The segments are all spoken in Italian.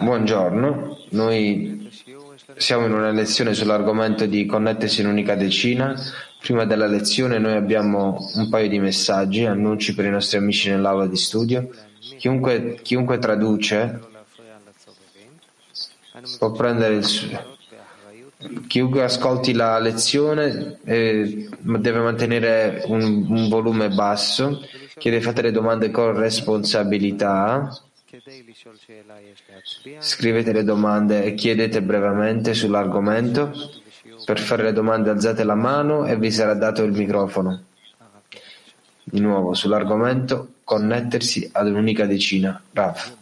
Buongiorno, noi siamo in una lezione sull'argomento di connettersi in unica decina. Prima della lezione noi abbiamo un paio di messaggi, annunci per i nostri amici nell'aula di studio. Chiunque, chiunque traduce può prendere il suo Chiunque ascolti la lezione eh, deve mantenere un, un, volume basso, chi deve fare le domande con responsabilità. Scrivete le domande e chiedete brevemente sull'argomento. Per fare le domande alzate la mano e vi sarà dato il microfono. Di nuovo sull'argomento connettersi ad un'unica decina. Rav.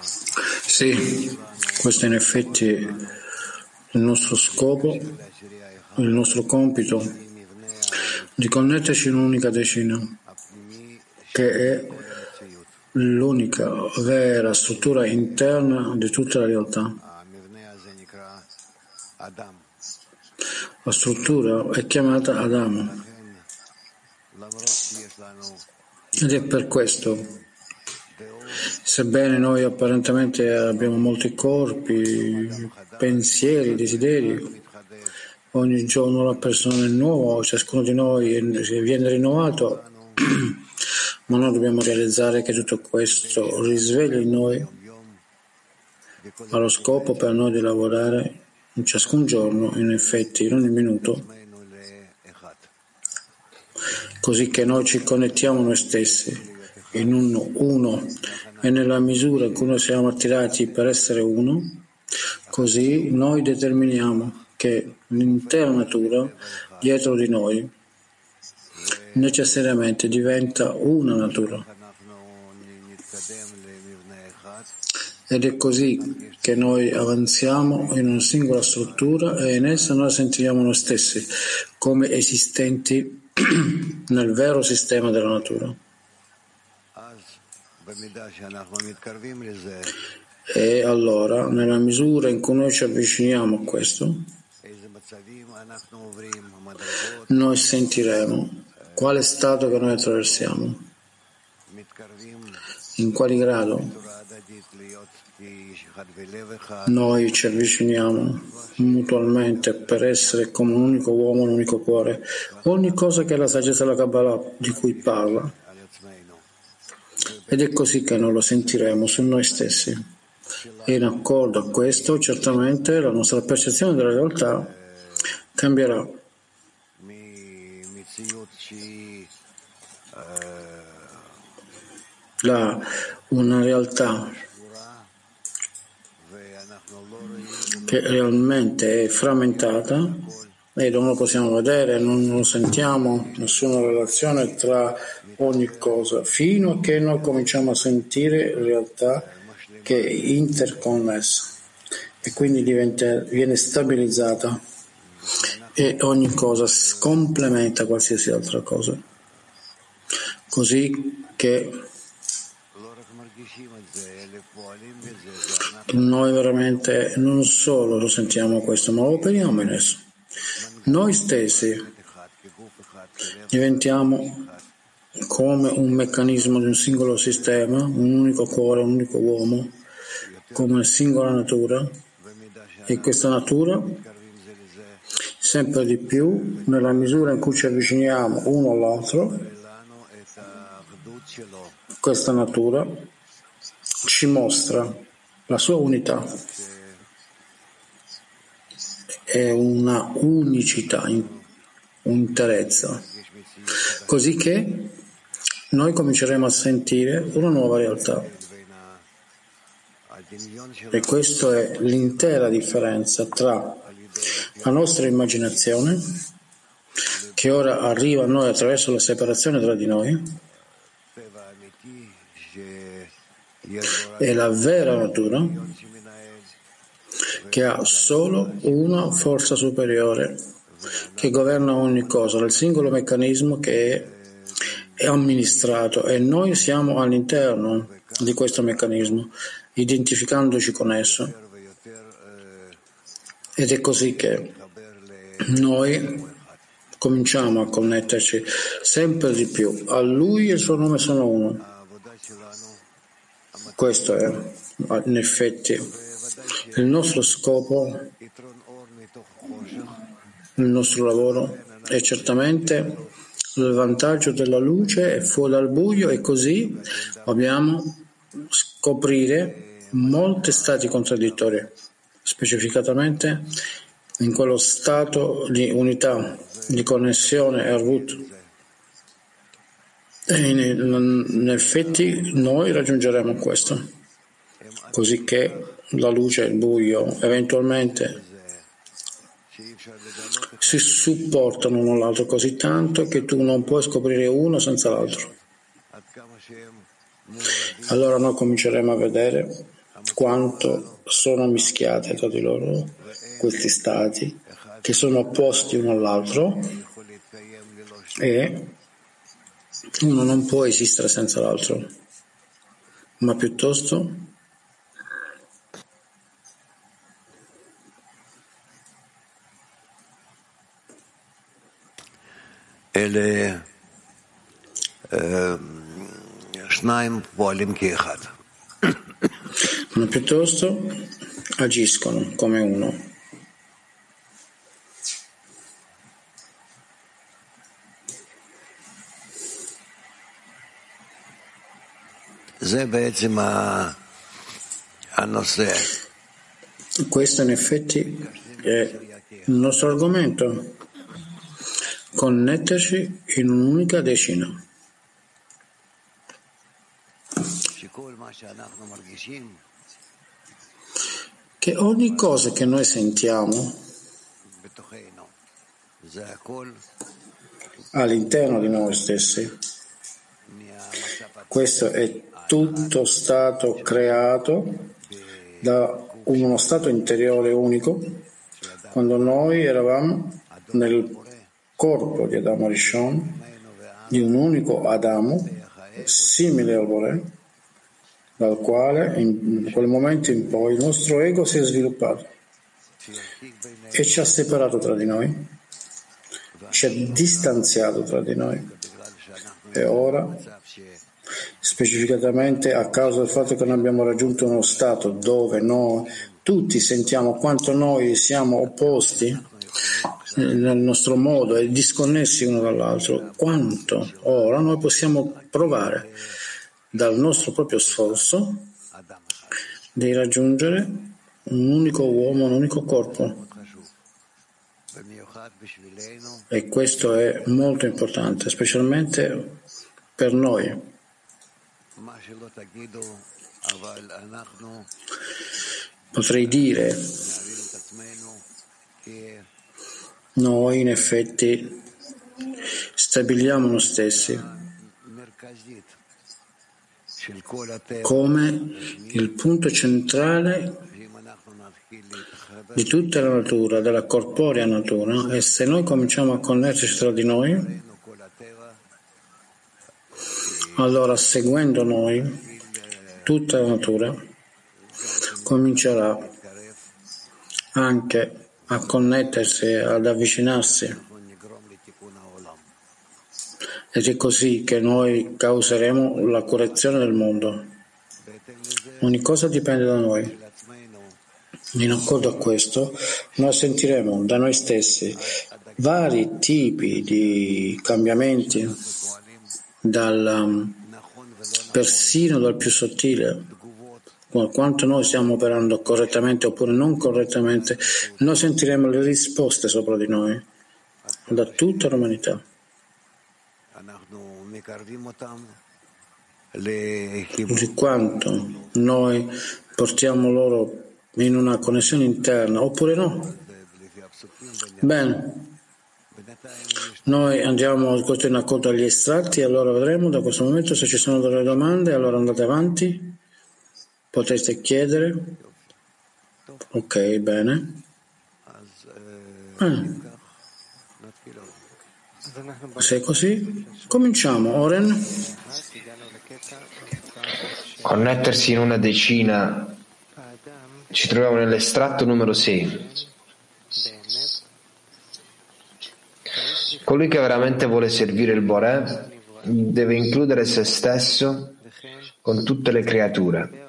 Sì, questo in effetti è il nostro scopo, il nostro compito di connetterci in un'unica decina, che è l'unica vera struttura interna di tutta la realtà. La struttura è chiamata Adamo. Ed è per questo Sebbene noi apparentemente abbiamo molti corpi, pensieri, desideri, ogni giorno la persona è nuova, ciascuno di noi viene rinnovato, ma noi dobbiamo realizzare che tutto questo risveglia in noi allo scopo per noi di lavorare in ciascun giorno, in effetti, in ogni minuto, così che noi ci connettiamo noi stessi in un uno e nella misura in cui noi siamo attirati per essere uno, così noi determiniamo che l'intera natura dietro di noi necessariamente diventa una natura. Ed è così che noi avanziamo in una singola struttura e in essa noi sentiamo noi stessi come esistenti nel vero sistema della natura. E allora, nella misura in cui noi ci avviciniamo a questo, noi sentiremo quale stato che noi attraversiamo, in quale grado noi ci avviciniamo mutualmente per essere come un unico uomo, un unico cuore. Ogni cosa che è la saggezza della Kabbalah di cui parla ed è così che noi lo sentiremo su noi stessi. E in accordo a questo, certamente la nostra percezione della realtà cambierà. La, una realtà che realmente è frammentata e non lo possiamo vedere, non lo sentiamo, nessuna relazione tra ogni cosa, fino a che noi cominciamo a sentire realtà che è interconnessa e quindi diventa, viene stabilizzata e ogni cosa complementa qualsiasi altra cosa. Così che noi veramente non solo lo sentiamo questo, ma lo operiamo in esso. Noi stessi diventiamo come un meccanismo di un singolo sistema, un unico cuore, un unico uomo, come singola natura e questa natura sempre di più nella misura in cui ci avviciniamo uno all'altro questa natura ci mostra la sua unità. È una unicità, un'interezza, così che noi cominceremo a sentire una nuova realtà. E questa è l'intera differenza tra la nostra immaginazione, che ora arriva a noi attraverso la separazione tra di noi, e la vera natura che ha solo una forza superiore che governa ogni cosa, il singolo meccanismo che è, è amministrato e noi siamo all'interno di questo meccanismo, identificandoci con esso. Ed è così che noi cominciamo a connetterci sempre di più. A Lui e il suo nome sono uno. Questo è, in effetti, il nostro scopo, il nostro lavoro è certamente il vantaggio della luce è fuori dal buio e così dobbiamo scoprire molti stati contraddittori, specificatamente in quello stato di unità, di connessione e arvut. E in, in effetti noi raggiungeremo questo, così che la luce e il buio eventualmente si supportano l'uno l'altro così tanto che tu non puoi scoprire uno senza l'altro. Allora noi cominceremo a vedere quanto sono mischiate tra di loro questi stati che sono opposti uno all'altro e uno non può esistere senza l'altro, ma piuttosto ma piuttosto agiscono come uno. Questo in effetti è il nostro argomento, connetterci in un'unica decina. Che ogni cosa che noi sentiamo all'interno di noi stessi, questo è tutto stato creato da uno stato interiore unico quando noi eravamo nel corpo di Adamo Rishon, di un unico Adamo, simile al Bore, dal quale in quel momento in poi il nostro ego si è sviluppato e ci ha separato tra di noi, ci ha distanziato tra di noi. E ora, specificatamente a causa del fatto che noi abbiamo raggiunto uno stato dove noi tutti sentiamo quanto noi siamo opposti nel nostro modo e disconnessi uno dall'altro, quanto ora noi possiamo provare dal nostro proprio sforzo di raggiungere un unico uomo, un unico corpo. E questo è molto importante, specialmente per noi. Potrei dire, noi in effetti stabiliamo noi stessi come il punto centrale di tutta la natura, della corporea natura, e se noi cominciamo a connetterci tra di noi, allora seguendo noi, tutta la natura comincerà anche a connettersi, ad avvicinarsi ed è così che noi causeremo la correzione del mondo. Ogni cosa dipende da noi. In accordo a questo, noi sentiremo da noi stessi vari tipi di cambiamenti, dal, persino dal più sottile, quanto noi stiamo operando correttamente oppure non correttamente, noi sentiremo le risposte sopra di noi da tutta l'umanità. Di quanto noi portiamo loro in una connessione interna oppure no. Bene, noi andiamo questo in accordo agli estratti e allora vedremo da questo momento se ci sono delle domande, allora andate avanti, potreste chiedere. Ok, bene. bene. Se è così, cominciamo. Oren. Connettersi in una decina. Ci troviamo nell'estratto numero 6. Colui che veramente vuole servire il Boré deve includere se stesso con tutte le creature,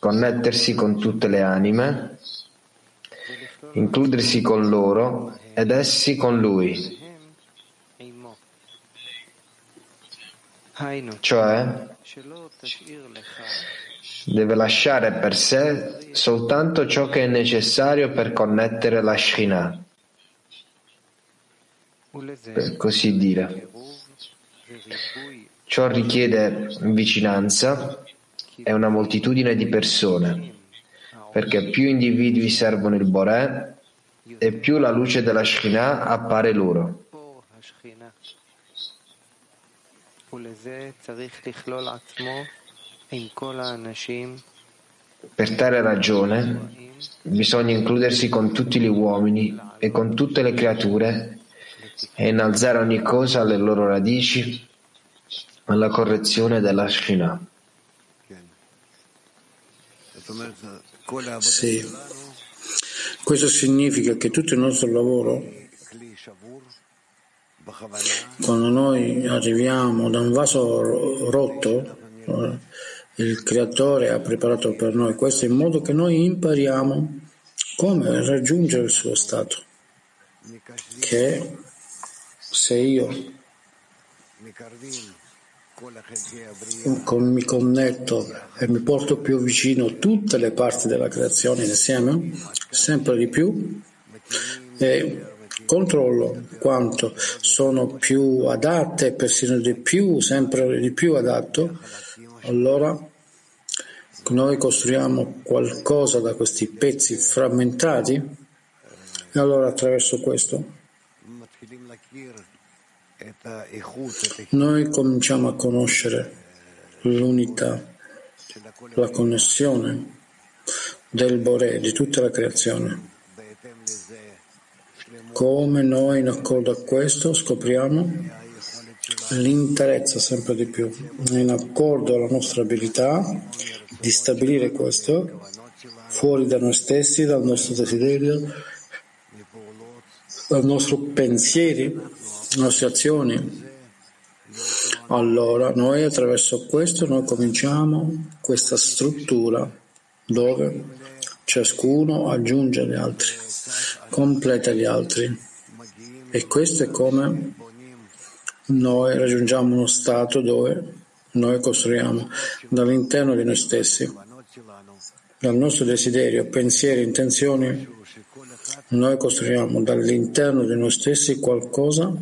connettersi con tutte le anime, includersi con loro ed essi con lui. Cioè, deve lasciare per sé soltanto ciò che è necessario per connettere la Shekhinah, per così dire. Ciò richiede vicinanza e una moltitudine di persone, perché più individui servono il Boré e più la luce della Shekhinah appare loro. Per tale ragione bisogna includersi con tutti gli uomini e con tutte le creature e innalzare ogni cosa alle loro radici alla correzione della Shina. Sì. Questo significa che tutto il nostro lavoro, quando noi arriviamo da un vaso rotto, eh, il creatore ha preparato per noi. Questo in modo che noi impariamo come raggiungere il suo stato, che se io mi connetto e mi porto più vicino tutte le parti della creazione insieme, sempre di più, e controllo quanto sono più adatte, persino di più, sempre di più adatto, allora noi costruiamo qualcosa da questi pezzi frammentati e allora attraverso questo noi cominciamo a conoscere l'unità, la connessione del Bore, di tutta la creazione. Come noi in accordo a questo scopriamo l'interezza sempre di più, in accordo alla nostra abilità di stabilire questo fuori da noi stessi, dal nostro desiderio, dal nostro pensieri, nostre azioni. Allora noi attraverso questo noi cominciamo questa struttura dove ciascuno aggiunge gli altri, completa gli altri. E questo è come noi raggiungiamo uno stato dove noi costruiamo dall'interno di noi stessi, dal nostro desiderio, pensieri, intenzioni, noi costruiamo dall'interno di noi stessi qualcosa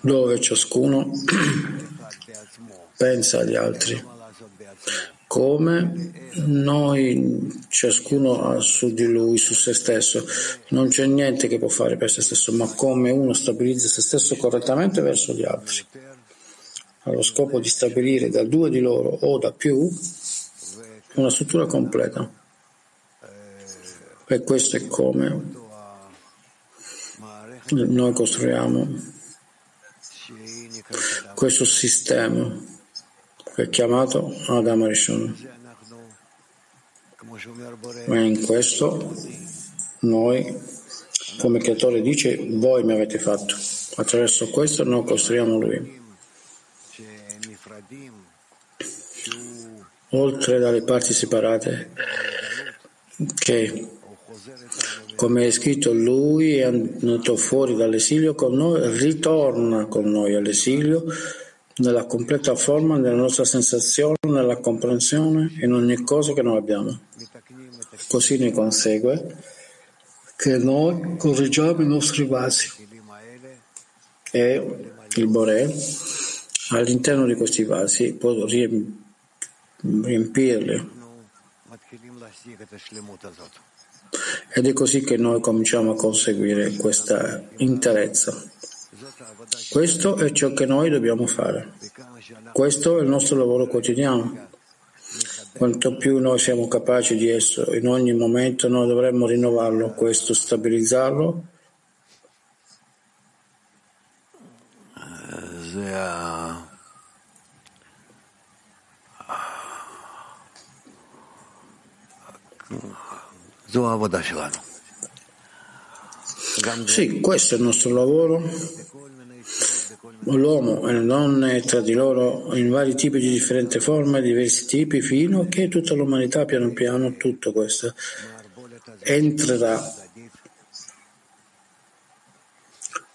dove ciascuno pensa agli altri, come noi ciascuno ha su di lui, su se stesso. Non c'è niente che può fare per se stesso, ma come uno stabilizza se stesso correttamente verso gli altri, allo scopo di stabilire da due di loro o da più una struttura completa. E questo è come noi costruiamo questo sistema che è chiamato Adam Rishon. Ma in questo noi, come creatore dice, voi mi avete fatto. Attraverso questo noi costruiamo lui. Oltre dalle parti separate che come è scritto, lui è andato fuori dall'esilio con noi, ritorna con noi all'esilio nella completa forma della nostra sensazione, nella comprensione, in ogni cosa che noi abbiamo. Così ne consegue che noi correggiamo i nostri vasi e il Boré all'interno di questi vasi può riempirli ed è così che noi cominciamo a conseguire questa interezza. Questo è ciò che noi dobbiamo fare. Questo è il nostro lavoro quotidiano. Quanto più noi siamo capaci di esso, in ogni momento noi dovremmo rinnovarlo, questo, stabilizzarlo. Sì, questo è il nostro lavoro. L'uomo e le donne tra di loro in vari tipi di differenti forme, diversi tipi, fino a che tutta l'umanità piano piano, tutto questo entrerà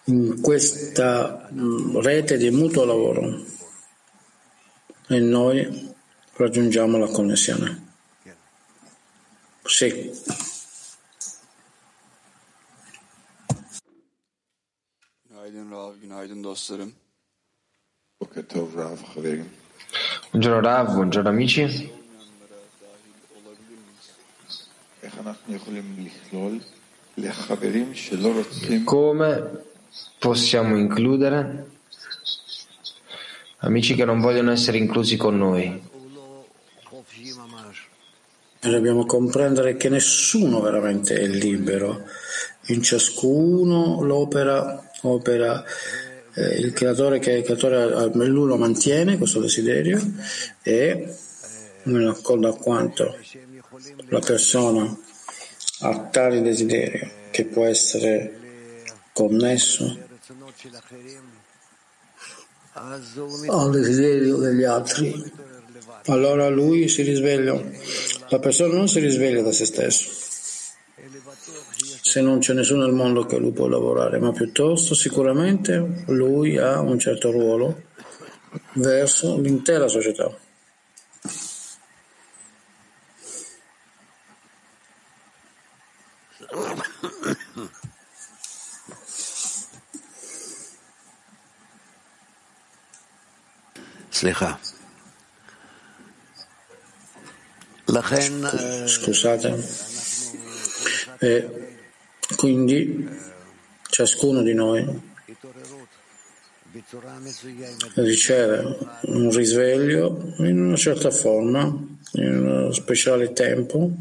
in questa mm, rete di mutuo lavoro e noi raggiungiamo la connessione. Sì. Günaydın Rav, günaydın dostlarım. Buongiorno Rav, buongiorno amici. Come possiamo includere amici che non vogliono essere inclusi con noi? E dobbiamo comprendere che nessuno veramente è libero. In ciascuno l'opera opera eh, il creatore che il creatore lui lo mantiene questo desiderio e in accordo a quanto la persona ha tale desiderio che può essere connesso al desiderio degli altri. Allora lui si risveglia la persona non si risveglia da se stesso se non c'è nessuno al mondo che lui può lavorare, ma piuttosto sicuramente lui ha un certo ruolo verso l'intera società. Scusate. E quindi ciascuno di noi riceve un risveglio in una certa forma, in uno speciale tempo.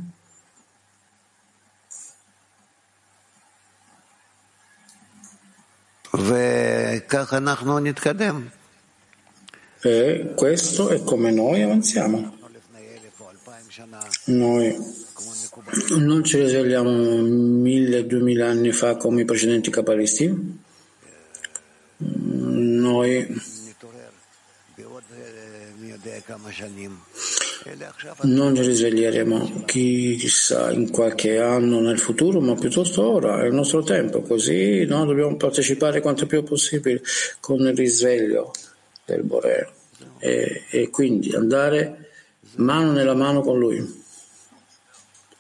E questo è come noi avanziamo. Noi non ci risvegliamo mille, duemila anni fa come i precedenti cabalisti. Noi non ci risveglieremo chissà in qualche anno nel futuro, ma piuttosto ora, è il nostro tempo, così noi dobbiamo partecipare quanto più possibile con il risveglio del Bore e, e quindi andare mano nella mano con lui.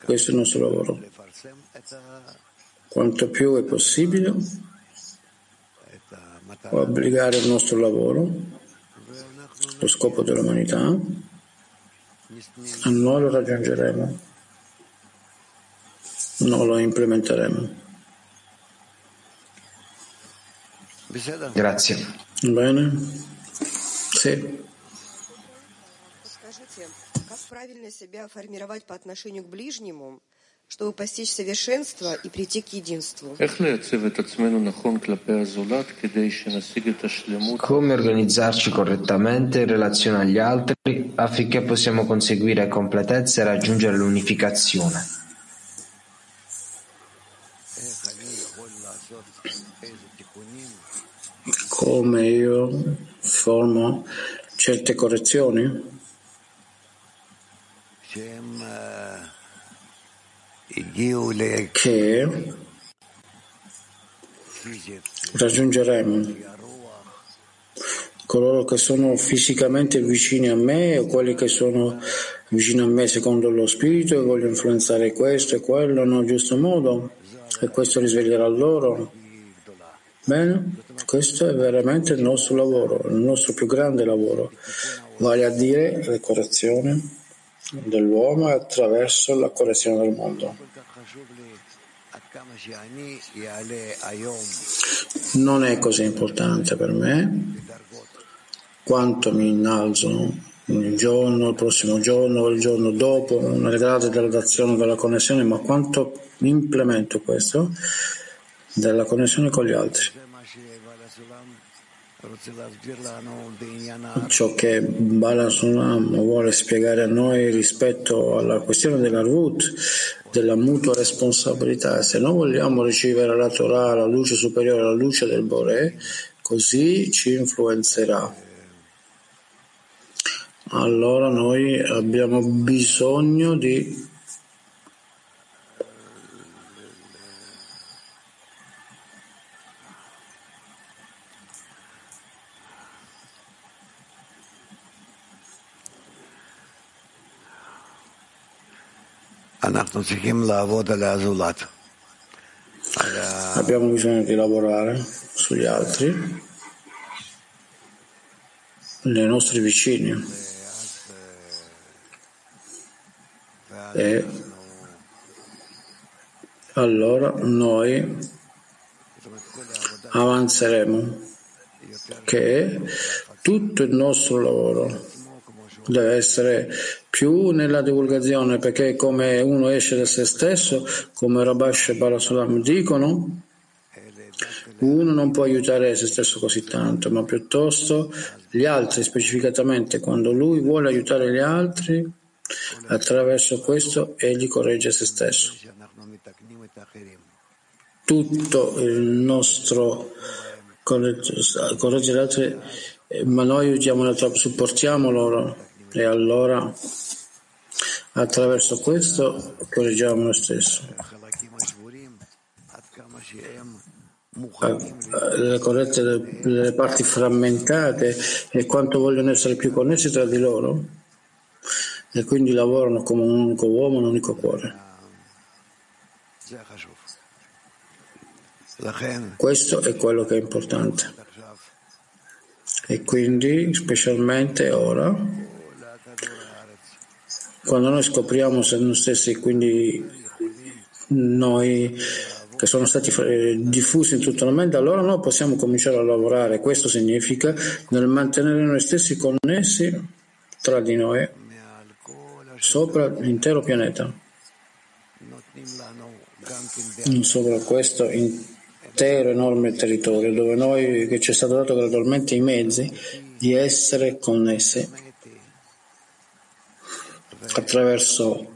Questo è il nostro lavoro. Quanto più è possibile, obbligare il nostro lavoro, lo scopo dell'umanità, e noi lo raggiungeremo, non lo implementeremo. Grazie. Bene? Sì. правильно себя формировать по отношению к ближнему, чтобы постичь совершенство и прийти к единству. Come organizzarci correttamente in relazione agli altri affinché possiamo conseguire completezza e raggiungere l'unificazione? Come io formo certe correzioni? Che raggiungeremo? Coloro che sono fisicamente vicini a me o quelli che sono vicini a me secondo lo spirito e voglio influenzare questo e quello nel giusto modo e questo risveglierà loro. Bene, questo è veramente il nostro lavoro, il nostro più grande lavoro, vale a dire la correzione dell'uomo attraverso la correzione del mondo. Non è così importante per me quanto mi innalzo il giorno, il prossimo giorno, il giorno dopo, nelle gradi della dazione della connessione, ma quanto implemento questo della connessione con gli altri. Ciò che Bala Sulam vuole spiegare a noi rispetto alla questione della Ruth, della mutua responsabilità. Se noi vogliamo ricevere la Torah, la luce superiore, la luce del Bore, così ci influenzerà. Allora noi abbiamo bisogno di Abbiamo bisogno di lavorare sugli altri, nei nostri vicini. E allora noi avanzeremo, che tutto il nostro lavoro deve essere più nella divulgazione, perché come uno esce da se stesso, come Rabash e Balasulam dicono, uno non può aiutare se stesso così tanto, ma piuttosto gli altri, specificatamente quando lui vuole aiutare gli altri, attraverso questo egli corregge se stesso. Tutto il nostro corregge gli altri, ma noi aiutiamo supportiamo loro e allora attraverso questo correggiamo noi stessi. Le corrette le parti frammentate e quanto vogliono essere più connessi tra di loro e quindi lavorano come un unico uomo, un unico cuore. Questo è quello che è importante. E quindi, specialmente ora, quando noi scopriamo se noi stessi, quindi noi che sono stati diffusi in tutto il mondo, allora noi possiamo cominciare a lavorare. Questo significa nel mantenere noi stessi connessi tra di noi sopra l'intero pianeta, sopra questo intero enorme territorio dove noi, che ci è stato dato gradualmente i mezzi di essere connessi attraverso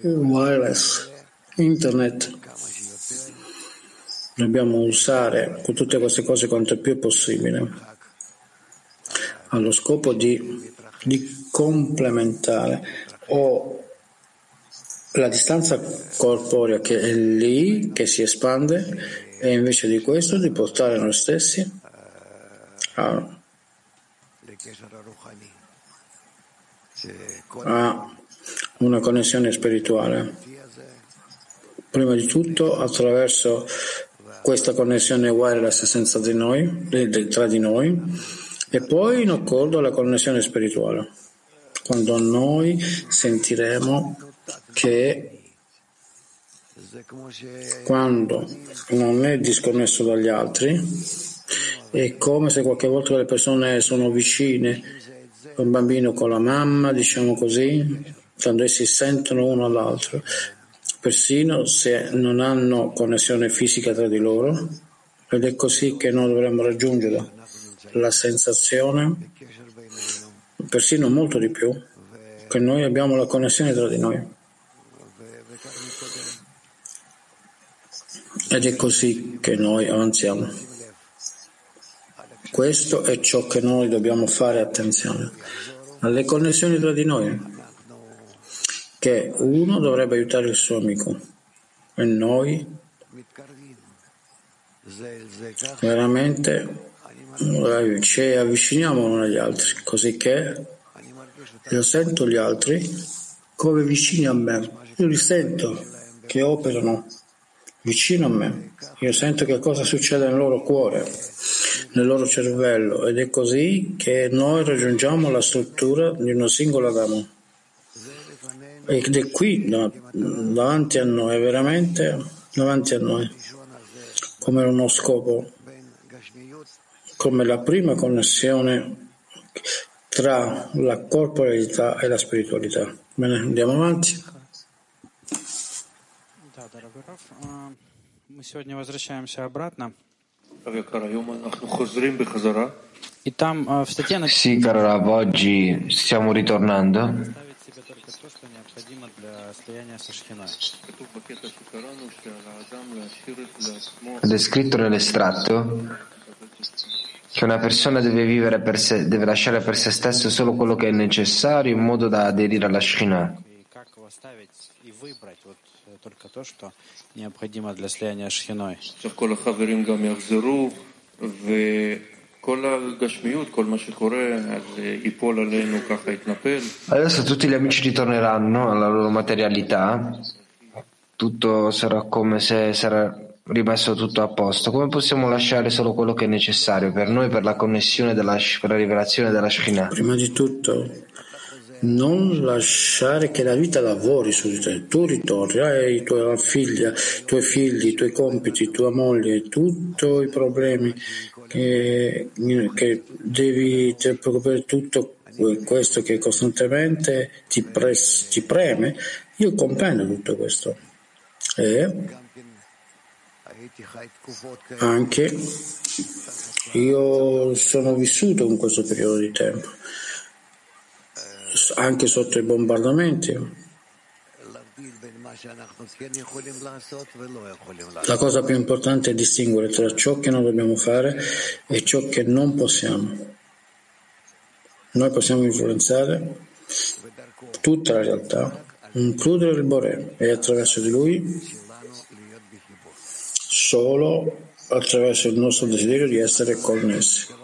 wireless, internet. Dobbiamo usare tutte queste cose quanto più possibile allo scopo di, di complementare o la distanza corporea che è lì, che si espande, e invece di questo di portare noi stessi a a una connessione spirituale. Prima di tutto attraverso questa connessione wireless senza di noi, tra di noi, e poi in accordo alla connessione spirituale. Quando noi sentiremo che quando non è disconnesso dagli altri, è come se qualche volta le persone sono vicine un bambino con la mamma, diciamo così, quando essi sentono uno all'altro, persino se non hanno connessione fisica tra di loro, ed è così che noi dovremmo raggiungere la sensazione, persino molto di più, che noi abbiamo la connessione tra di noi. Ed è così che noi avanziamo. Questo è ciò che noi dobbiamo fare attenzione alle connessioni tra di noi, che uno dovrebbe aiutare il suo amico e noi veramente ci avviciniamo uno agli altri, così che io sento gli altri come vicini a me, io li sento che operano vicino a me, io sento che cosa succede nel loro cuore nel loro cervello ed è così che noi raggiungiamo la struttura di una singola dama. Ed è qui davanti a noi, veramente davanti a noi, come uno scopo, come la prima connessione tra la corporalità e la spiritualità. Bene, andiamo avanti. Мы сегодня возвращаемся обратно И там э, в статье Sì, caro Rav, oggi stiamo ritornando. представить себе только то, что необходимо для слияния со Шхиной. Ed è scritto nell'estratto che una persona deve vivere per sé, deve lasciare per se stesso solo quello che è necessario in modo da aderire alla Shekhinah. כל החברים גם יחזרו, Adesso tutti gli amici ritorneranno alla loro materialità, tutto sarà come se sarà rimesso tutto a posto. Come possiamo lasciare solo quello che è necessario per noi, per la connessione, della, per la rivelazione della Shekhinah? Prima di tutto non lasciare che la vita lavori su di te. Tu ritorni, hai tua figlia, i tuoi figli, i tuoi compiti, tua moglie, tutti i problemi che, che devi preoccupare tutto questo che costantemente ti, pres, ti preme. Io comprendo tutto questo. E anche io sono vissuto in questo periodo di tempo, anche sotto i bombardamenti. La cosa più importante è distinguere tra ciò che noi dobbiamo fare e ciò che non possiamo. Noi possiamo influenzare tutta la realtà, includere il Bore e attraverso di lui solo attraverso il nostro desiderio di essere connessi.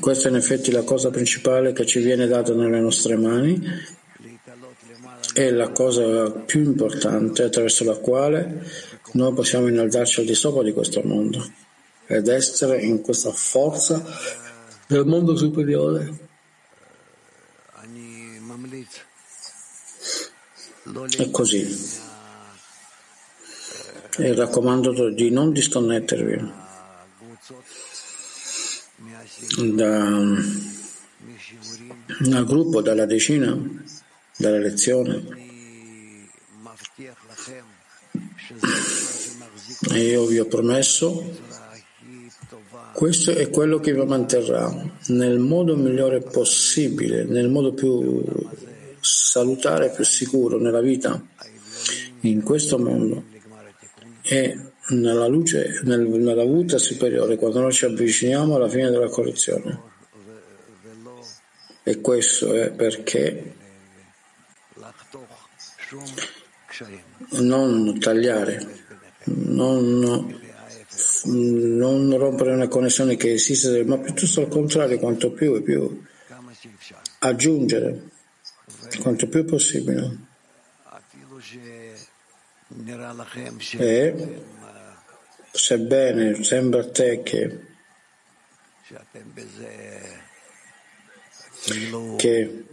Questa è in effetti la cosa principale che ci viene data nelle nostre mani è la cosa più importante attraverso la quale noi possiamo innalzarci al di sopra di questo mondo ed essere in questa forza del mondo superiore. È così. E raccomando di non disconnettervi da, dal gruppo, dalla decina, dalla lezione. E io vi ho promesso, questo è quello che vi manterrà nel modo migliore possibile, nel modo più salutare, più sicuro nella vita, in questo mondo e nella luce, nel, nella vita superiore, quando noi ci avviciniamo alla fine della correzione. E questo è perché non tagliare, non, non rompere una connessione che esiste, ma piuttosto al contrario, quanto più e più aggiungere, quanto più possibile. E sebbene sembra a te che, che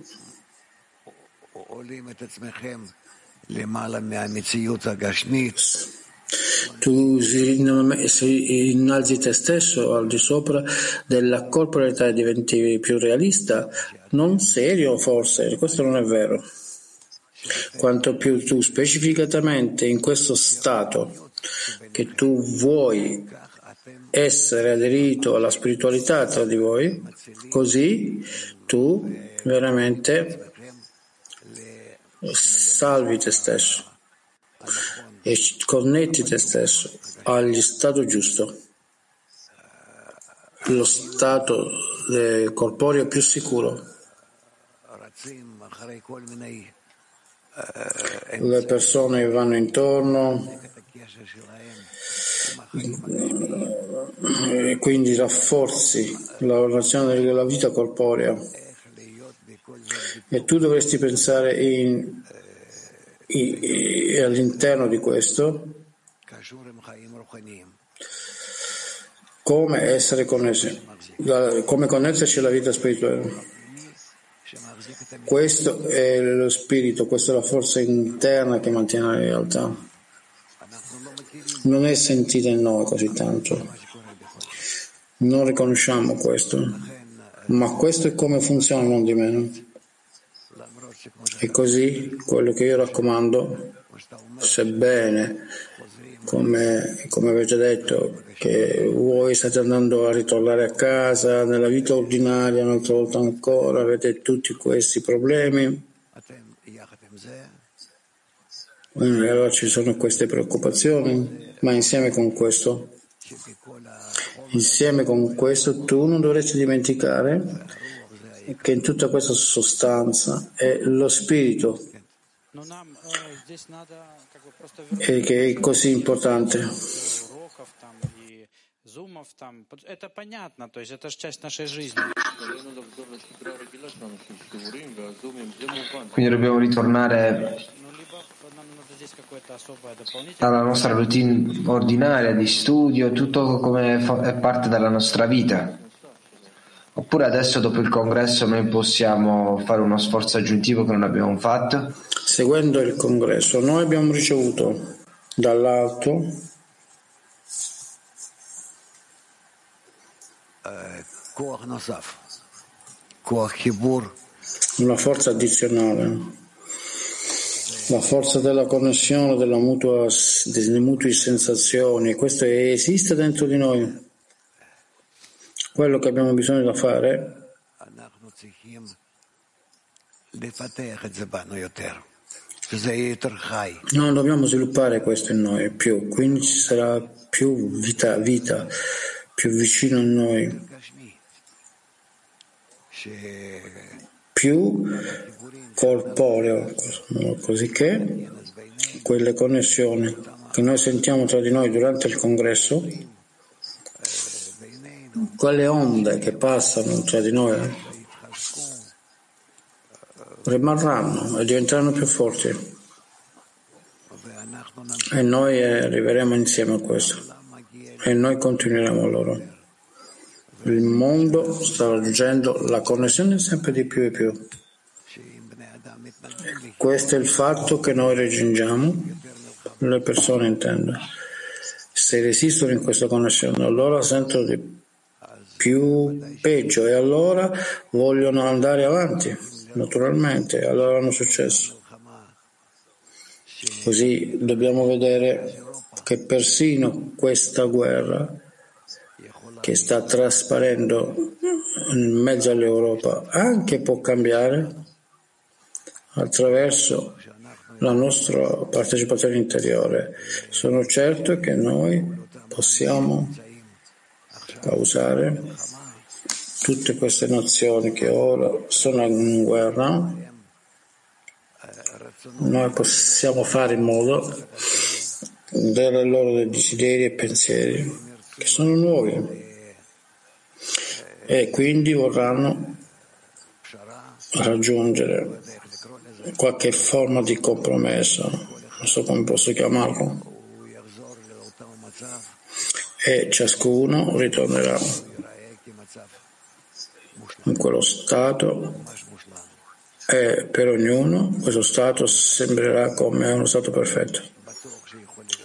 tu si innalzi te stesso al di sopra della corporalità e diventi più realista, non serio forse, questo non è vero. Quanto più tu specificatamente in questo stato che tu vuoi essere aderito alla spiritualità tra di voi, così tu veramente salvi te stesso e connetti te stesso agli stato giusto, lo stato corporeo più sicuro. Le persone vanno intorno e quindi rafforzi la relazione della vita corporea e tu dovresti pensare in, in, all'interno di questo come essere connessi, come connetterci alla vita spirituale. Questo è lo spirito, questa è la forza interna che mantiene la realtà. Non è sentita in noi così tanto. Non riconosciamo questo. Ma questo è come funziona, non di meno. E così quello che io raccomando, sebbene come, come avete detto, che voi state andando a ritornare a casa nella vita ordinaria un'altra volta ancora, avete tutti questi problemi. Allora ci sono queste preoccupazioni, ma insieme con questo, insieme con questo tu non dovresti dimenticare che in tutta questa sostanza è lo spirito e che è così importante Это понятно, то есть это же часть нашей жизни. Quindi dobbiamo ritornare alla nostra routine ordinaria di studio, tutto come è parte della nostra vita. Oppure adesso dopo il congresso noi possiamo fare uno sforzo aggiuntivo che non abbiamo fatto? Seguendo il congresso, noi abbiamo ricevuto dall'alto una forza addizionale, la forza della connessione, della mutua, delle mutue sensazioni. Questo esiste dentro di noi. Quello che abbiamo bisogno da fare non dobbiamo sviluppare questo in noi più, quindi ci sarà più vita, vita più vicino a noi, più corporeo, così che quelle connessioni che noi sentiamo tra di noi durante il congresso quelle onde che passano tra di noi rimarranno e diventeranno più forti. E noi arriveremo insieme a questo. E noi continueremo loro. Il mondo sta raggiungendo la connessione sempre di più e più. Questo è il fatto che noi raggiungiamo, le persone intendo. Se resistono in questa connessione, allora sentono di più peggio e allora vogliono andare avanti, naturalmente, allora hanno successo. Così dobbiamo vedere che persino questa guerra che sta trasparendo in mezzo all'Europa anche può cambiare attraverso la nostra partecipazione interiore. Sono certo che noi possiamo causare tutte queste nazioni che ora sono in guerra, noi possiamo fare in modo dare loro desideri e pensieri che sono nuovi e quindi vorranno raggiungere qualche forma di compromesso, non so come posso chiamarlo e ciascuno ritornerà in quello stato e per ognuno questo stato sembrerà come uno stato perfetto,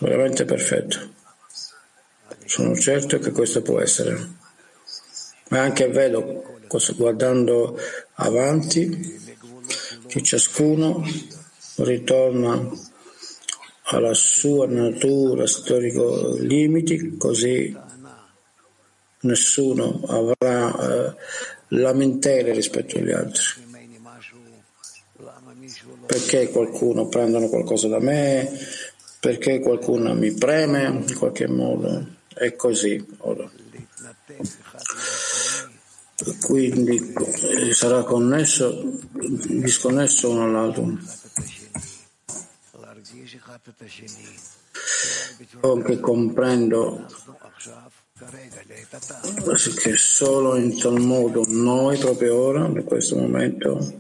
veramente perfetto. Sono certo che questo può essere. Ma anche vedo, guardando avanti, che ciascuno ritorna alla sua natura storico limiti, così nessuno avrà eh, lamentele rispetto agli altri. Perché qualcuno prendono qualcosa da me, perché qualcuno mi preme in qualche modo, è così ora. Quindi eh, sarà connesso, disconnesso uno all'altro. Anche comprendo che solo in tal modo noi proprio ora, in questo momento,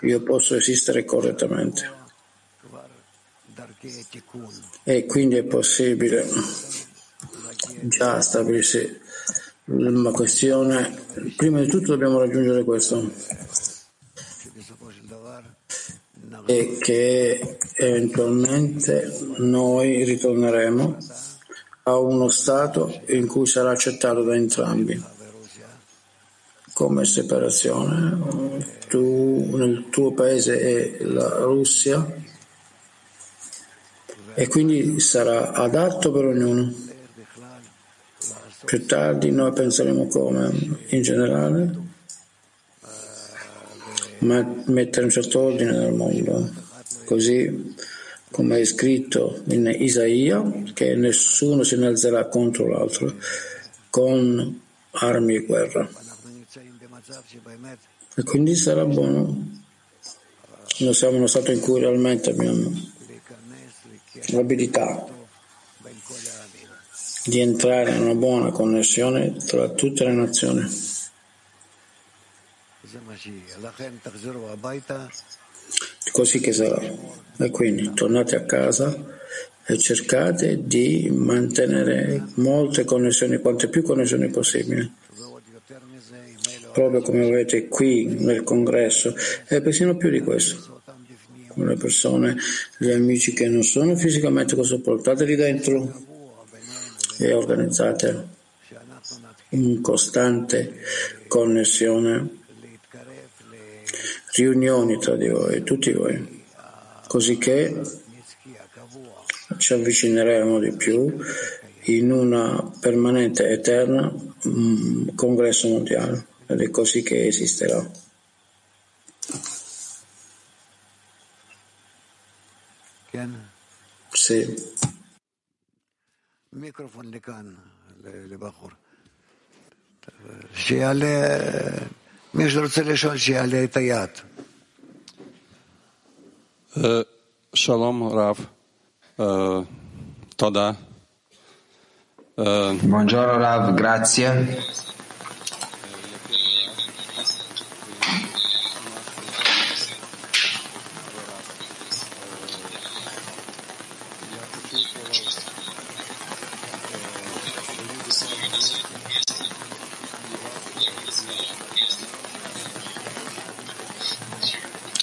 io posso esistere correttamente. E quindi è possibile già stabilirsi la questione. Prima di tutto dobbiamo raggiungere questo e che eventualmente noi ritorneremo a uno stato in cui sarà accettato da entrambi come separazione. Tu nel tuo paese e la Russia e quindi sarà adatto per ognuno. Più tardi noi penseremo come, in generale, mettere un certo ordine nel mondo, così come è scritto in Isaia, che nessuno si innalzerà contro l'altro con armi di guerra. E quindi sarà buono. Noi siamo in uno stato in cui realmente abbiamo l'abilità di entrare in una buona connessione tra tutte le nazioni. Così che sarà. E quindi tornate a casa e cercate di mantenere molte connessioni, quante più connessioni possibili. Proprio come avete qui nel congresso e persino più di questo. Le persone, gli amici che non sono fisicamente così, portateli dentro e organizzate in costante connessione riunioni tra di voi, tutti voi, così che ci avvicineremo di più in una permanente, eterna mm, congresso mondiale ed è così che esisterà. Sì. מיקרופון לכאן, לבחור. שיעלה, מי שרוצה לשאול שיעלה את היד. שלום רב, תודה. Buongiorno Rav, grazie.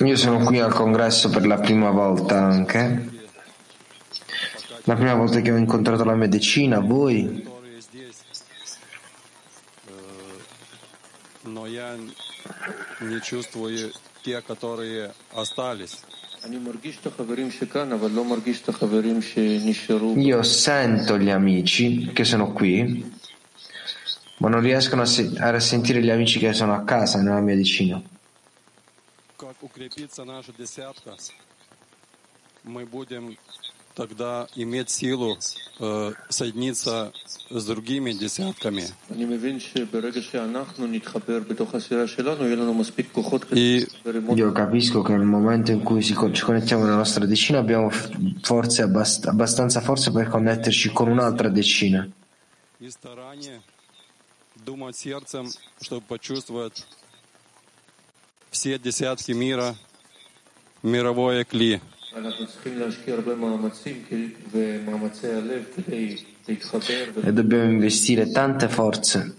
Io sono qui al congresso per la prima volta anche. La prima volta che ho incontrato la medicina, voi. Но я не чувствую те, которые остались. Io sento gli amici che sono qui, ma non riescono a, se- a sentire gli amici che sono a casa nella mia medicina. Как укрепится наша десятка, мы будем тогда иметь силу э, соединиться с другими десятками. И Io capisco che nel momento in cui ci connettiamo nella nostra decina abbiamo forze abbast- abbastanza forze per connetterci con un'altra decina. и старание думать сердцем, чтобы почувствовать все десятки мира, мировое кли. E dobbiamo investire tante forze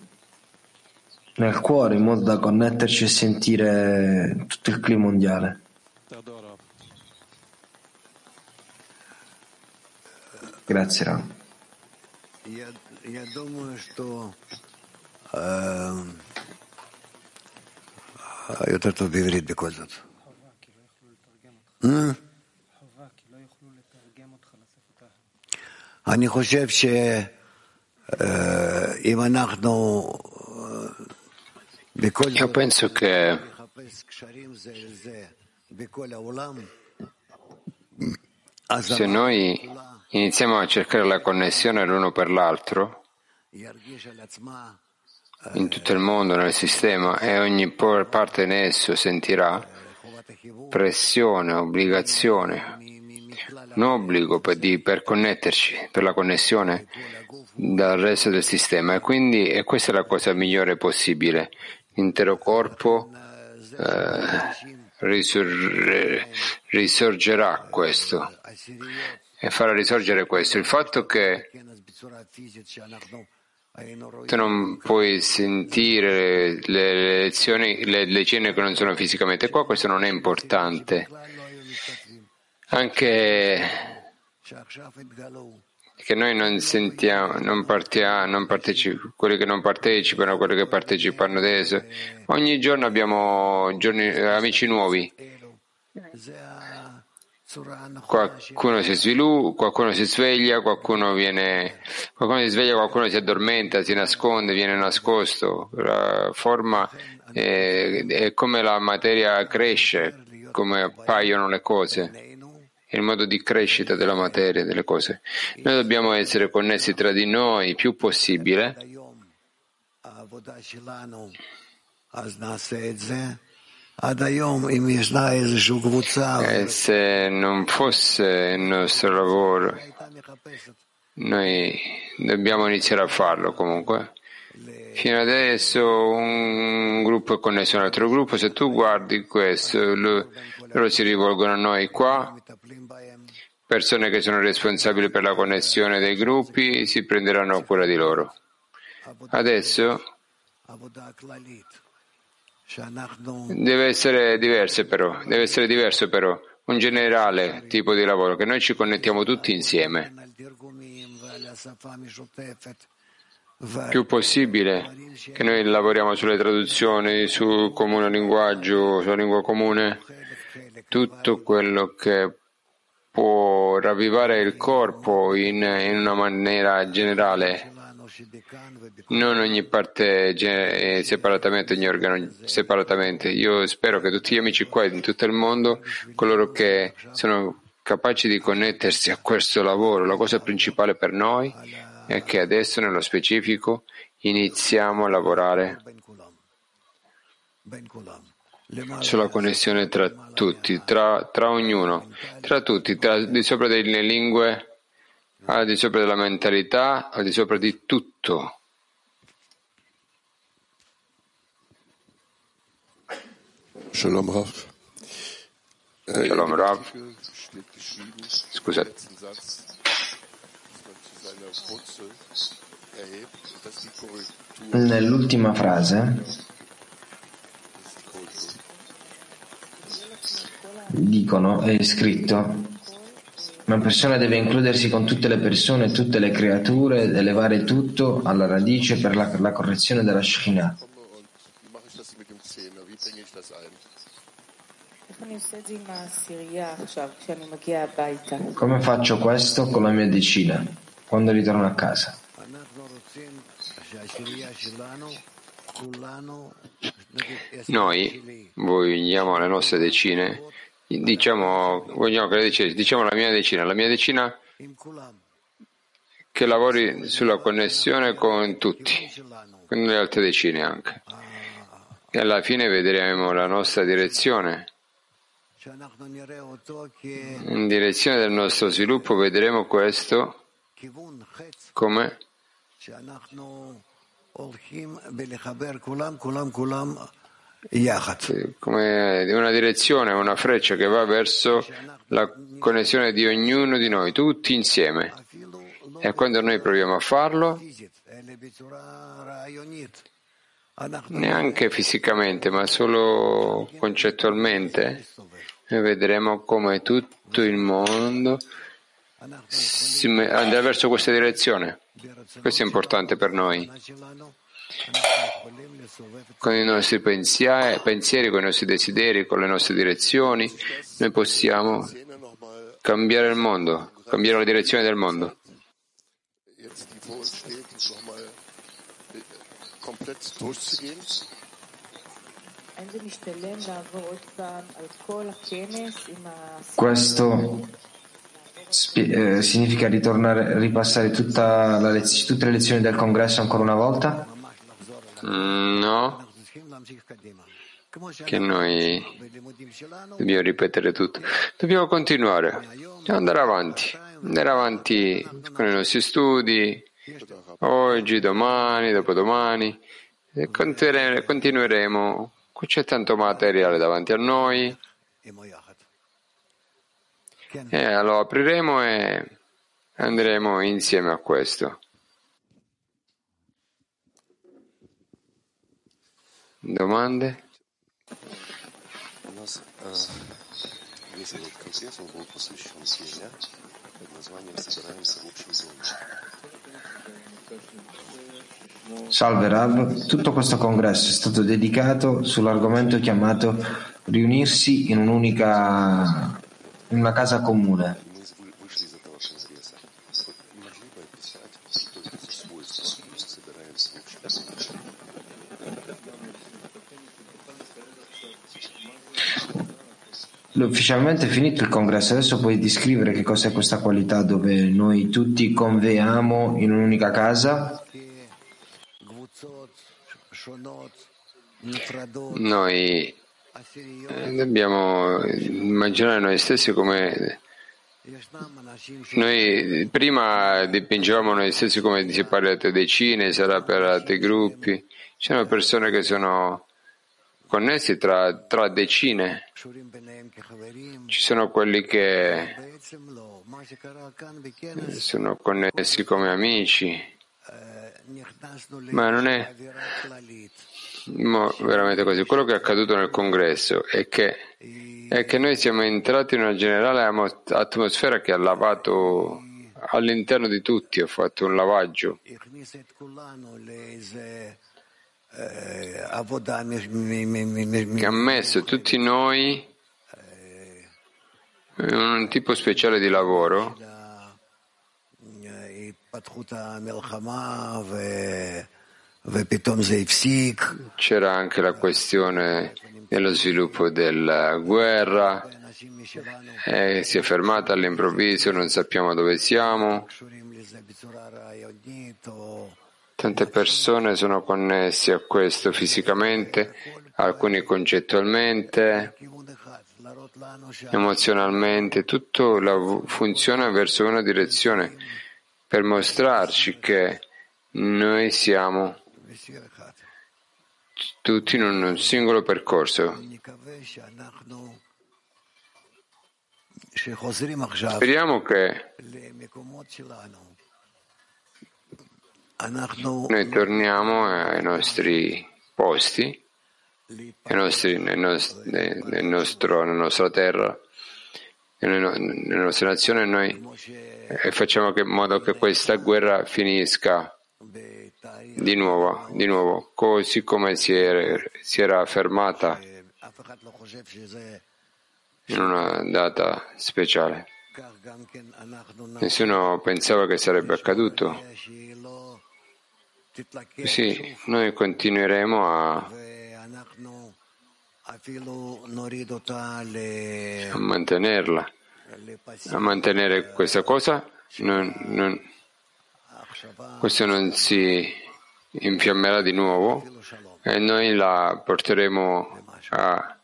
nel cuore in modo da connetterci e sentire tutto il clima mondiale. Тодоров. Grazie Ram. יותר טוב בעברית בכל זאת. אה? אני חושב שאם אנחנו אה, בכל Io penso che נחפש קשרים זה לזה בכל העולם, אז se noi iniziamo a cercare la connessione l'uno per l'altro ירגיש על עצמה in tutto il mondo, nel sistema, e ogni parte in esso sentirà pressione, obbligazione, un obbligo per, di, per connetterci, per la connessione dal resto del sistema. E quindi e questa è la cosa migliore possibile. L'intero corpo eh, risur- risorgerà questo e farà risorgere questo. Il fatto che tu non puoi sentire le lezioni, le lezioni che non sono fisicamente qua, questo non è importante. Anche che noi non sentiamo, non partiamo, non quelli che non partecipano, quelli che partecipano adesso. Ogni giorno abbiamo giorni, amici nuovi. Qualcuno si sviluppa, qualcuno si sveglia, qualcuno viene, qualcuno si sveglia, qualcuno si addormenta, si nasconde, viene nascosto. La forma è, è come la materia cresce, come appaiono le cose il modo di crescita della materia, delle cose. Noi dobbiamo essere connessi tra di noi il più possibile. E se non fosse il nostro lavoro, noi dobbiamo iniziare a farlo comunque. Fino adesso un gruppo è connesso a un altro gruppo, se tu guardi questo, loro si rivolgono a noi qua, persone che sono responsabili per la connessione dei gruppi si prenderanno cura di loro. Adesso deve essere diverso però, deve essere diverso però, un generale tipo di lavoro che noi ci connettiamo tutti insieme. Più possibile che noi lavoriamo sulle traduzioni, sul comune linguaggio, sulla lingua comune, tutto quello che può ravvivare il corpo in, in una maniera generale, non ogni parte eh, separatamente, ogni organo separatamente. Io spero che tutti gli amici qua in tutto il mondo, coloro che sono capaci di connettersi a questo lavoro, la cosa principale per noi è che adesso nello specifico iniziamo a lavorare sulla connessione tra tutti, tra, tra ognuno, tra tutti, tra, di sopra delle lingue, al di sopra della mentalità, al di sopra di tutto. Shalom Rav. Shalom Rav. Scusate. Nell'ultima frase dicono, è scritto, una persona deve includersi con tutte le persone, tutte le creature elevare tutto alla radice per la, la correzione della Shekhinah. Come faccio questo con la mia decina quando ritorno a casa? Noi vogliamo le nostre decine, diciamo, vogliamo che le decine, diciamo la mia decina, la mia decina che lavori sulla connessione con tutti, con le altre decine anche. E alla fine vedremo la nostra direzione. In direzione del nostro sviluppo vedremo questo come come una direzione, una freccia che va verso la connessione di ognuno di noi, tutti insieme. E quando noi proviamo a farlo, neanche fisicamente, ma solo concettualmente, noi vedremo come tutto il mondo andrà verso questa direzione. Questo è importante per noi. Con i nostri pensieri, pensieri, con i nostri desideri, con le nostre direzioni, noi possiamo cambiare il mondo, cambiare la direzione del mondo. Questo eh, significa ritornare, ripassare lez- tutte le lezioni del congresso ancora una volta? Mm, no, che noi dobbiamo ripetere tutto. Dobbiamo continuare, andare avanti, andare avanti con i nostri studi, oggi, domani, dopodomani, continueremo. Qui c'è tanto materiale davanti a noi. E lo apriremo e andremo insieme a questo. Domande? Salve Rav, tutto questo congresso è stato dedicato sull'argomento chiamato riunirsi in un'unica in una casa comune. Ufficialmente è finito il congresso, adesso puoi descrivere che cos'è questa qualità dove noi tutti conveiamo in un'unica casa? Noi eh, dobbiamo immaginare noi stessi come noi prima dipingevamo noi stessi come si parla di decine, sarà per altri gruppi. Ci sono persone che sono connessi tra, tra decine. Ci sono quelli che sono connessi come amici, ma non è veramente così. Quello che è accaduto nel congresso è che, è che noi siamo entrati in una generale atmosfera che ha lavato all'interno di tutti, ha fatto un lavaggio che ha messo tutti noi in un tipo speciale di lavoro? C'era anche la questione dello sviluppo della guerra, eh, si è fermata all'improvviso, non sappiamo dove siamo. Tante persone sono connesse a questo fisicamente, alcuni concettualmente, emozionalmente, tutto funziona verso una direzione per mostrarci che noi siamo tutti in un singolo percorso. Speriamo che noi torniamo ai nostri posti, ai nostri, nel, nostro, nel nostro, nella nostra terra, nella nostra nazione, noi e facciamo in modo che questa guerra finisca di nuovo, di nuovo, così come si era, si era fermata in una data speciale. Nessuno pensava che sarebbe accaduto. Sì, noi continueremo a, a mantenerla, a mantenere questa cosa. Non, non, questo non si infiammerà di nuovo e noi la porteremo a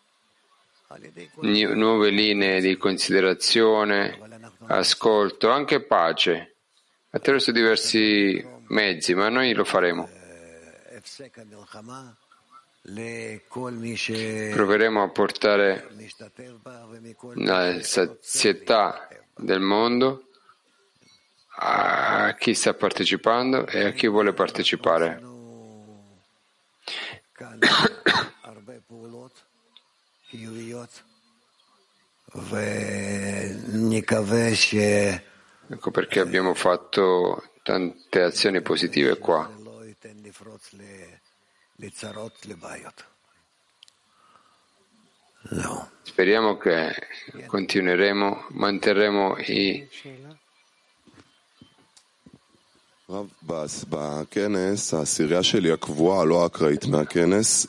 nuove linee di considerazione, ascolto, anche pace, attraverso diversi mezzi, ma noi lo faremo. Proveremo a portare la sazietà del mondo a chi sta partecipando e a chi vuole partecipare. Ecco perché abbiamo fatto tante azioni positive qua. Speriamo che continueremo, manterremo i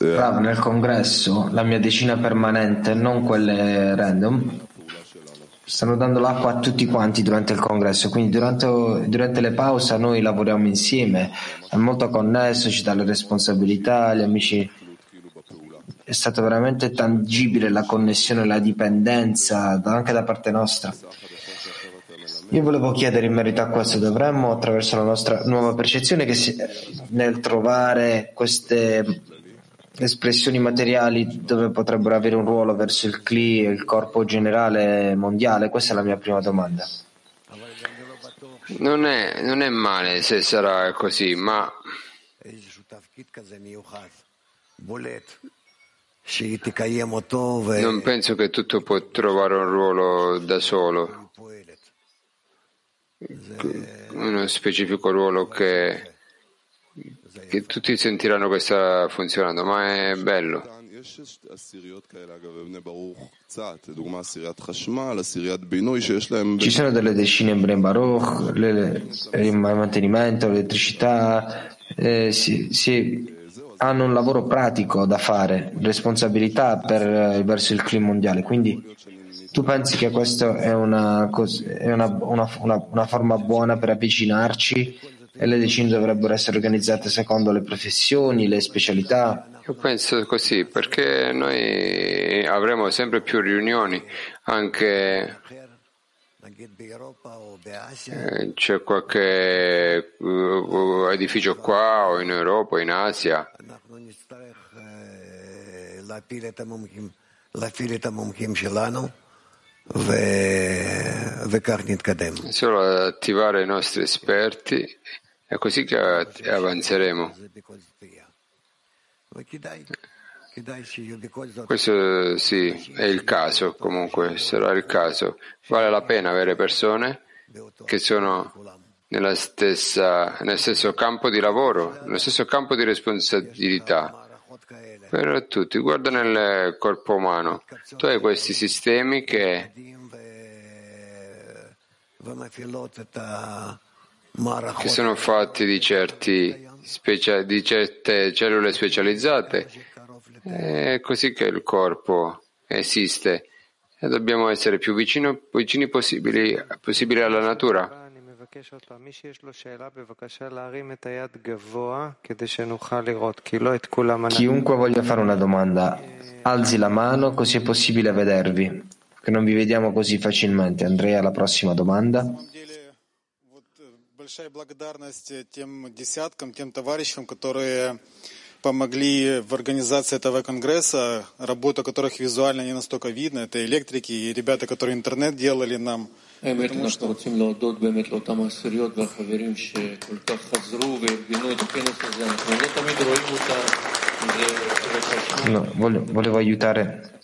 Rav, nel congresso, la mia decina permanente, non quelle random, stanno dando l'acqua a tutti quanti durante il congresso, quindi durante, durante, le pause noi lavoriamo insieme, è molto connesso, ci dà le responsabilità, gli amici. È stata veramente tangibile la connessione, la dipendenza anche da parte nostra. Io volevo chiedere in merito a questo, dovremmo attraverso la nostra nuova percezione che si, nel trovare queste espressioni materiali dove potrebbero avere un ruolo verso il CLI e il corpo generale mondiale? Questa è la mia prima domanda. Non è, non è male se sarà così, ma non penso che tutto può trovare un ruolo da solo uno specifico ruolo che, che tutti sentiranno che sta funzionando, ma è bello. Ci sono delle decine in Bren Baruch, le, il mantenimento, l'elettricità, eh, si, si, hanno un lavoro pratico da fare, responsabilità per, eh, verso il clima mondiale. Quindi tu pensi che questa è, una, è una, una, una forma buona per avvicinarci e le decine dovrebbero essere organizzate secondo le professioni, le specialità. Io penso così perché noi avremo sempre più riunioni, anche eh, c'è qualche eh, edificio qua o in Europa, o in Asia. Solo attivare i nostri esperti è così che eh, avanzeremo. Questo sì, è il caso, comunque sarà il caso. Vale la pena avere persone che sono stessa, nel stesso campo di lavoro, nello stesso campo di responsabilità. Per tutti, guarda nel corpo umano, tu hai questi sistemi che che sono fatti di, certi, di certe cellule specializzate. È così che il corpo esiste e dobbiamo essere più vicino, vicini possibili, possibili alla natura. Chiunque voglia fare una domanda, alzi la mano così è possibile vedervi, che non vi vediamo così facilmente. Andrea, la prossima domanda. большая благодарность э, тем десяткам, тем товарищам, которые помогли в организации этого конгресса, работа которых визуально не настолько видно. Это электрики и ребята, которые интернет делали нам. Потому что... No, volevo, volevo aiutare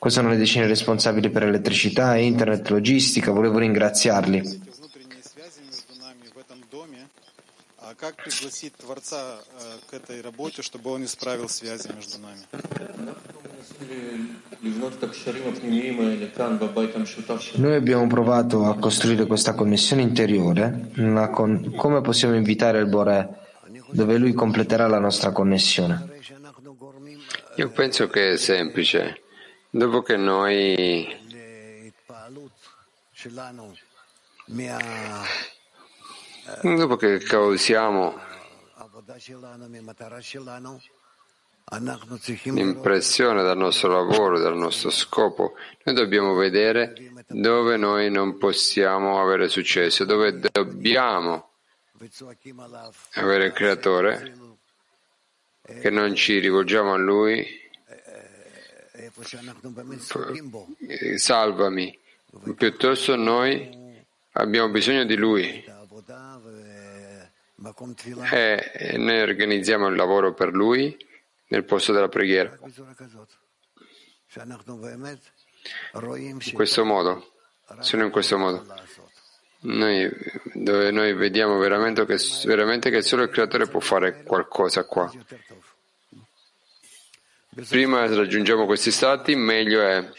queste sono le decine responsabili per elettricità, internet, logistica, volevo ringraziarli Как пригласить Творца э, к этой работе, чтобы он исправил связи между нами? Noi abbiamo provato a costruire questa connessione interiore, con... come possiamo invitare il Boré, dove lui completerà la nostra connessione. Io penso che è semplice. Dopo che noi eh, dopo che causiamo l'impressione dal nostro lavoro, dal nostro scopo, noi dobbiamo vedere dove noi non possiamo avere successo, dove dobbiamo avere il creatore, che non ci rivolgiamo a lui, eh, salvami, piuttosto noi abbiamo bisogno di lui. E noi organizziamo il lavoro per lui nel posto della preghiera. In questo modo, solo in questo modo. Noi, dove noi vediamo veramente che, veramente che solo il creatore può fare qualcosa qua. Prima raggiungiamo questi stati, meglio è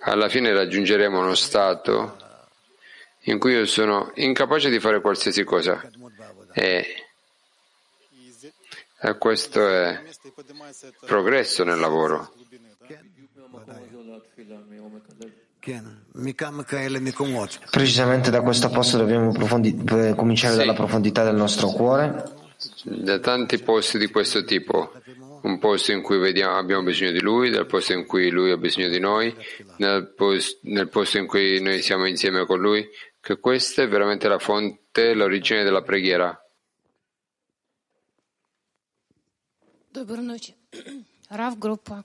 alla fine raggiungeremo uno stato in cui io sono incapace di fare qualsiasi cosa. E questo è progresso nel lavoro. Precisamente da questo posto dobbiamo profondi- eh, cominciare sì. dalla profondità del nostro cuore. Da tanti posti di questo tipo un posto in cui vediamo, abbiamo bisogno di lui, dal posto in cui lui ha bisogno di noi, nel, pos- nel posto in cui noi siamo insieme con lui, che questa è veramente la fonte, l'origine della preghiera. Доброй ночи. Рав группа.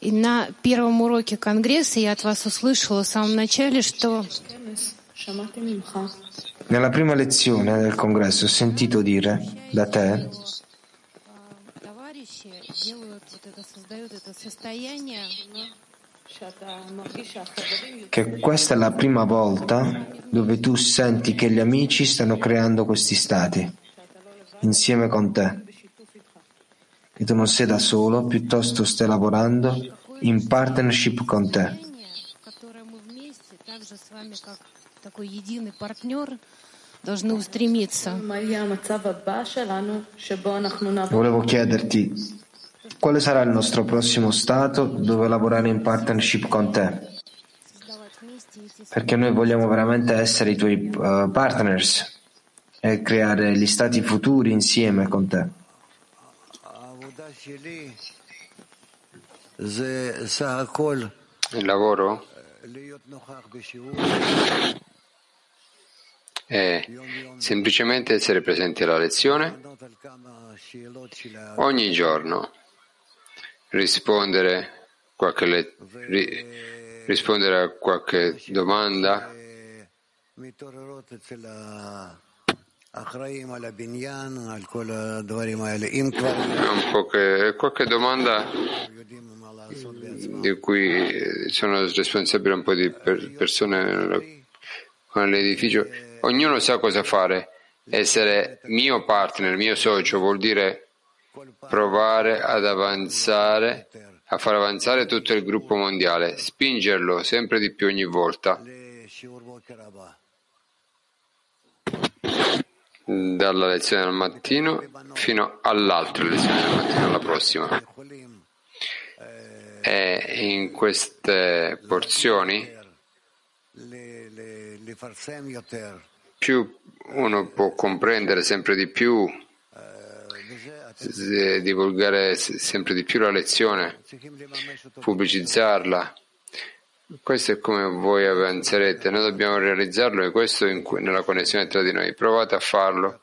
И на первом уроке Конгресса я от вас услышала в самом начале, что Nella prima lezione del congresso ho sentito dire da te che questa è la prima volta dove tu senti che gli amici stanno creando questi stati insieme con te, che tu non sei da solo, piuttosto stai lavorando in partnership con te. Volevo chiederti quale sarà il nostro prossimo stato dove lavorare in partnership con te. Perché noi vogliamo veramente essere i tuoi uh, partners e creare gli stati futuri insieme con te. Il lavoro è semplicemente essere presenti alla lezione ogni giorno, rispondere, qualche le- ri- rispondere a qualche domanda, un po' che- qualche domanda di cui sono responsabile un po' di per- persone nell'edificio. Ognuno sa cosa fare. Essere mio partner, mio socio, vuol dire provare ad avanzare, a far avanzare tutto il gruppo mondiale, spingerlo sempre di più ogni volta. Dalla lezione del mattino fino all'altra lezione del mattino, alla prossima. E in queste porzioni più uno può comprendere sempre di più, divulgare s- sempre di più la lezione, pubblicizzarla. Questo è come voi avanzerete, noi dobbiamo realizzarlo e questo in cui- nella connessione tra di noi. Provate a farlo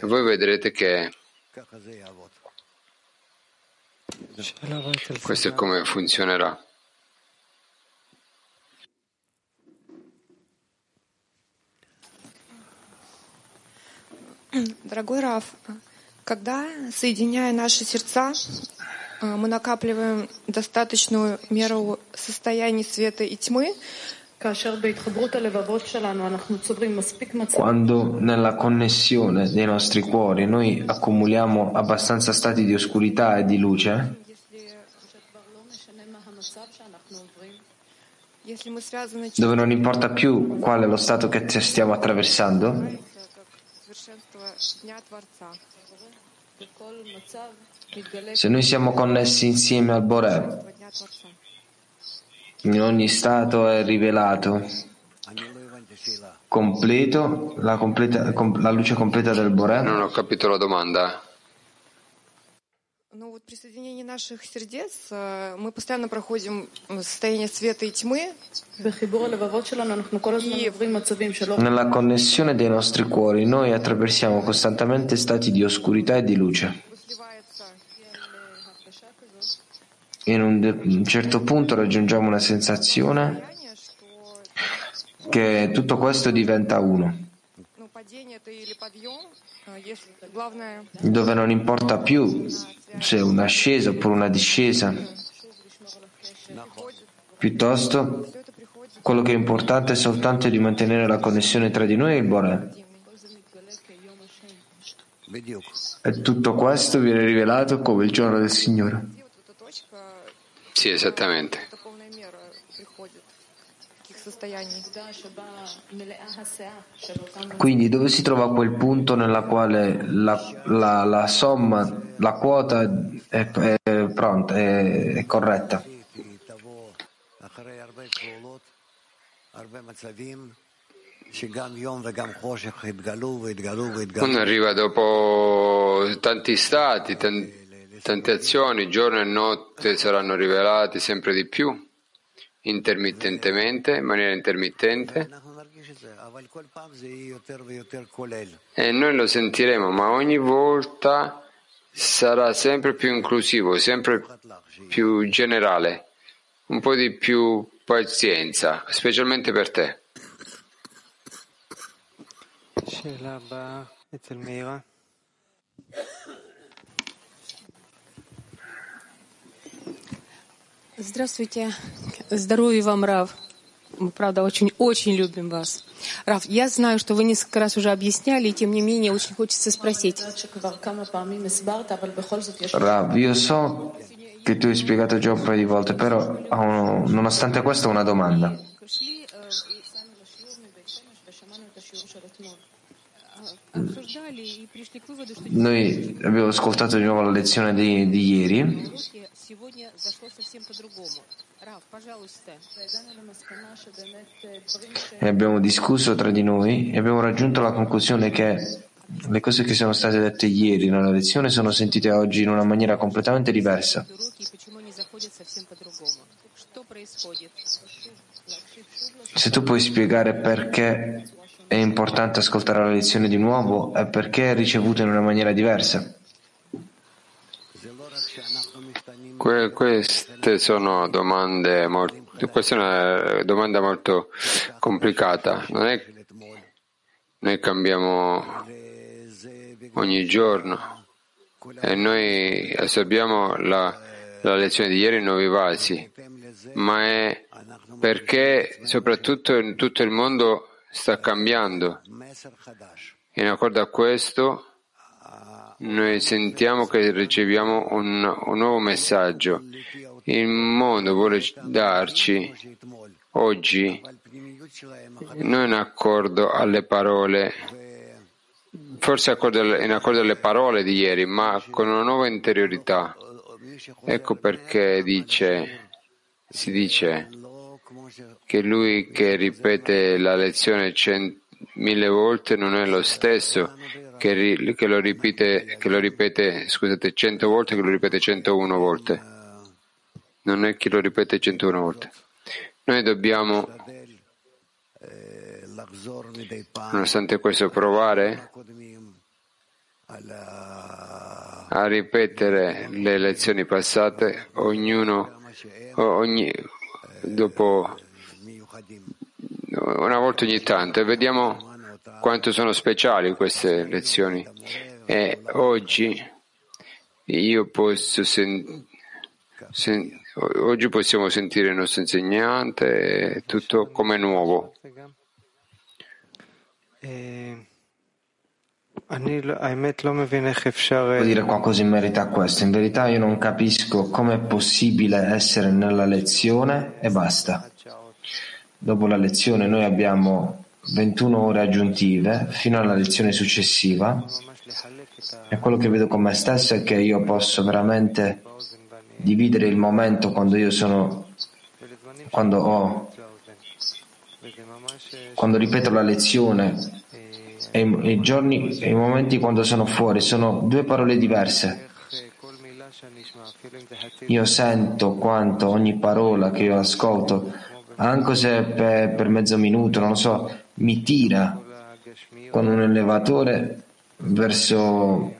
e voi vedrete che questo è come funzionerà. Дорогой Раф, когда, соединяя наши сердца, э, мы накапливаем достаточную меру состояний света и тьмы, Quando nella connessione dei nostri cuori noi accumuliamo abbastanza stati di oscurità e di luce, если мы связаны dove non importa più qual è lo stato che stiamo attraversando, совершенства Дня Творца, se noi siamo connessi insieme al Boré, in ogni stato è rivelato completo, la, completa, la luce completa del Boré. Non ho capito la domanda Ну вот при соединении наших сердец э, мы постоянно проходим состояние света и тьмы, Nella connessione dei nostri cuori noi attraversiamo costantemente stati di oscurità e di luce. In un, de- un certo punto raggiungiamo una sensazione che tutto questo diventa uno, dove non importa più se è un'ascesa oppure una discesa. Piuttosto, quello che è importante è soltanto di mantenere la connessione tra di noi e il Bore. E tutto questo viene rivelato come il giorno del Signore. Sì, esattamente состоянии. Quindi dove si trova quel punto nella quale la, la, la somma, la quota è, è pronta, è, è corretta? Uno arriva dopo tanti stati, tante azioni, giorno e notte saranno rivelati sempre di più intermittentemente, in maniera intermittente. E noi lo sentiremo, ma ogni volta sarà sempre più inclusivo, sempre più generale, un po' di più pazienza, specialmente per te. Здравствуйте. Здоровья вам, Рав. Мы, правда, очень-очень любим вас. Раф, я знаю, что вы несколько раз уже объясняли, и тем не менее очень хочется спросить. Rav, io so che tu hai spiegato già un paio di volte, però nonostante questo ho una domanda. Noi abbiamo ascoltato di nuovo la lezione di, di ieri. E abbiamo discusso tra di noi e abbiamo raggiunto la conclusione che le cose che sono state dette ieri nella lezione sono sentite oggi in una maniera completamente diversa. Se tu puoi spiegare perché è importante ascoltare la lezione di nuovo e perché è ricevuta in una maniera diversa. Que- queste sono domande molto, questa è una domanda molto complicata. Non è noi cambiamo ogni giorno e noi assorbiamo la, la lezione di ieri in nuovi vasi, ma è perché soprattutto in tutto il mondo sta cambiando. In accordo a questo, noi sentiamo che riceviamo un, un nuovo messaggio. Il mondo vuole darci oggi, non in accordo alle parole, forse in accordo alle parole di ieri, ma con una nuova interiorità. Ecco perché dice, si dice che lui che ripete la lezione cent- mille volte non è lo stesso che, ri- che, lo ripete, che lo ripete, scusate, cento volte che lo ripete 101 volte. Non è chi lo ripete 101 volte. Noi dobbiamo, nonostante questo, provare a ripetere le lezioni passate, ognuno, ogni, dopo una volta ogni tanto e vediamo quanto sono speciali queste lezioni. E oggi io posso sen- sen- oggi possiamo sentire il nostro insegnante tutto come nuovo. Vuol dire qualcosa in merito a questo. In verità io non capisco come è possibile essere nella lezione e basta. Dopo la lezione noi abbiamo 21 ore aggiuntive fino alla lezione successiva e quello che vedo con me stesso è che io posso veramente dividere il momento quando io sono quando ho quando ripeto la lezione e i giorni e i momenti quando sono fuori sono due parole diverse. Io sento quanto ogni parola che io ascolto, anche se per, per mezzo minuto, non lo so, mi tira con un elevatore verso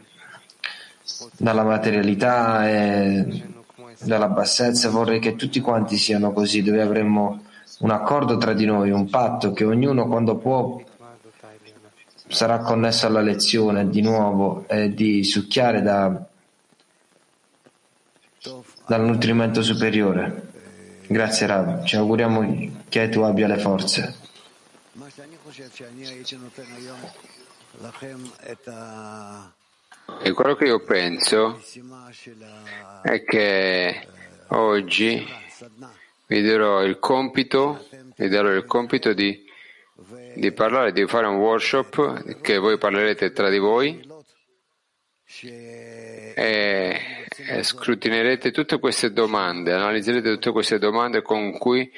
dalla materialità e dalla bassezza. Vorrei che tutti quanti siano così, dove avremmo un accordo tra di noi, un patto che ognuno quando può sarà connesso alla lezione di nuovo e di succhiare da, dal nutrimento superiore. Grazie Rav, ci auguriamo che tu abbia le forze. E quello che io penso è che oggi vi darò il compito, darò il compito di, di parlare, di fare un workshop che voi parlerete tra di voi e scrutinerete tutte queste domande, analizzerete tutte queste domande con cui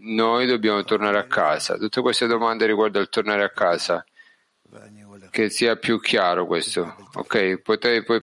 noi dobbiamo tornare a casa. Tutte queste domande riguardo al tornare a casa. Che sia più chiaro questo. Ok, potete poi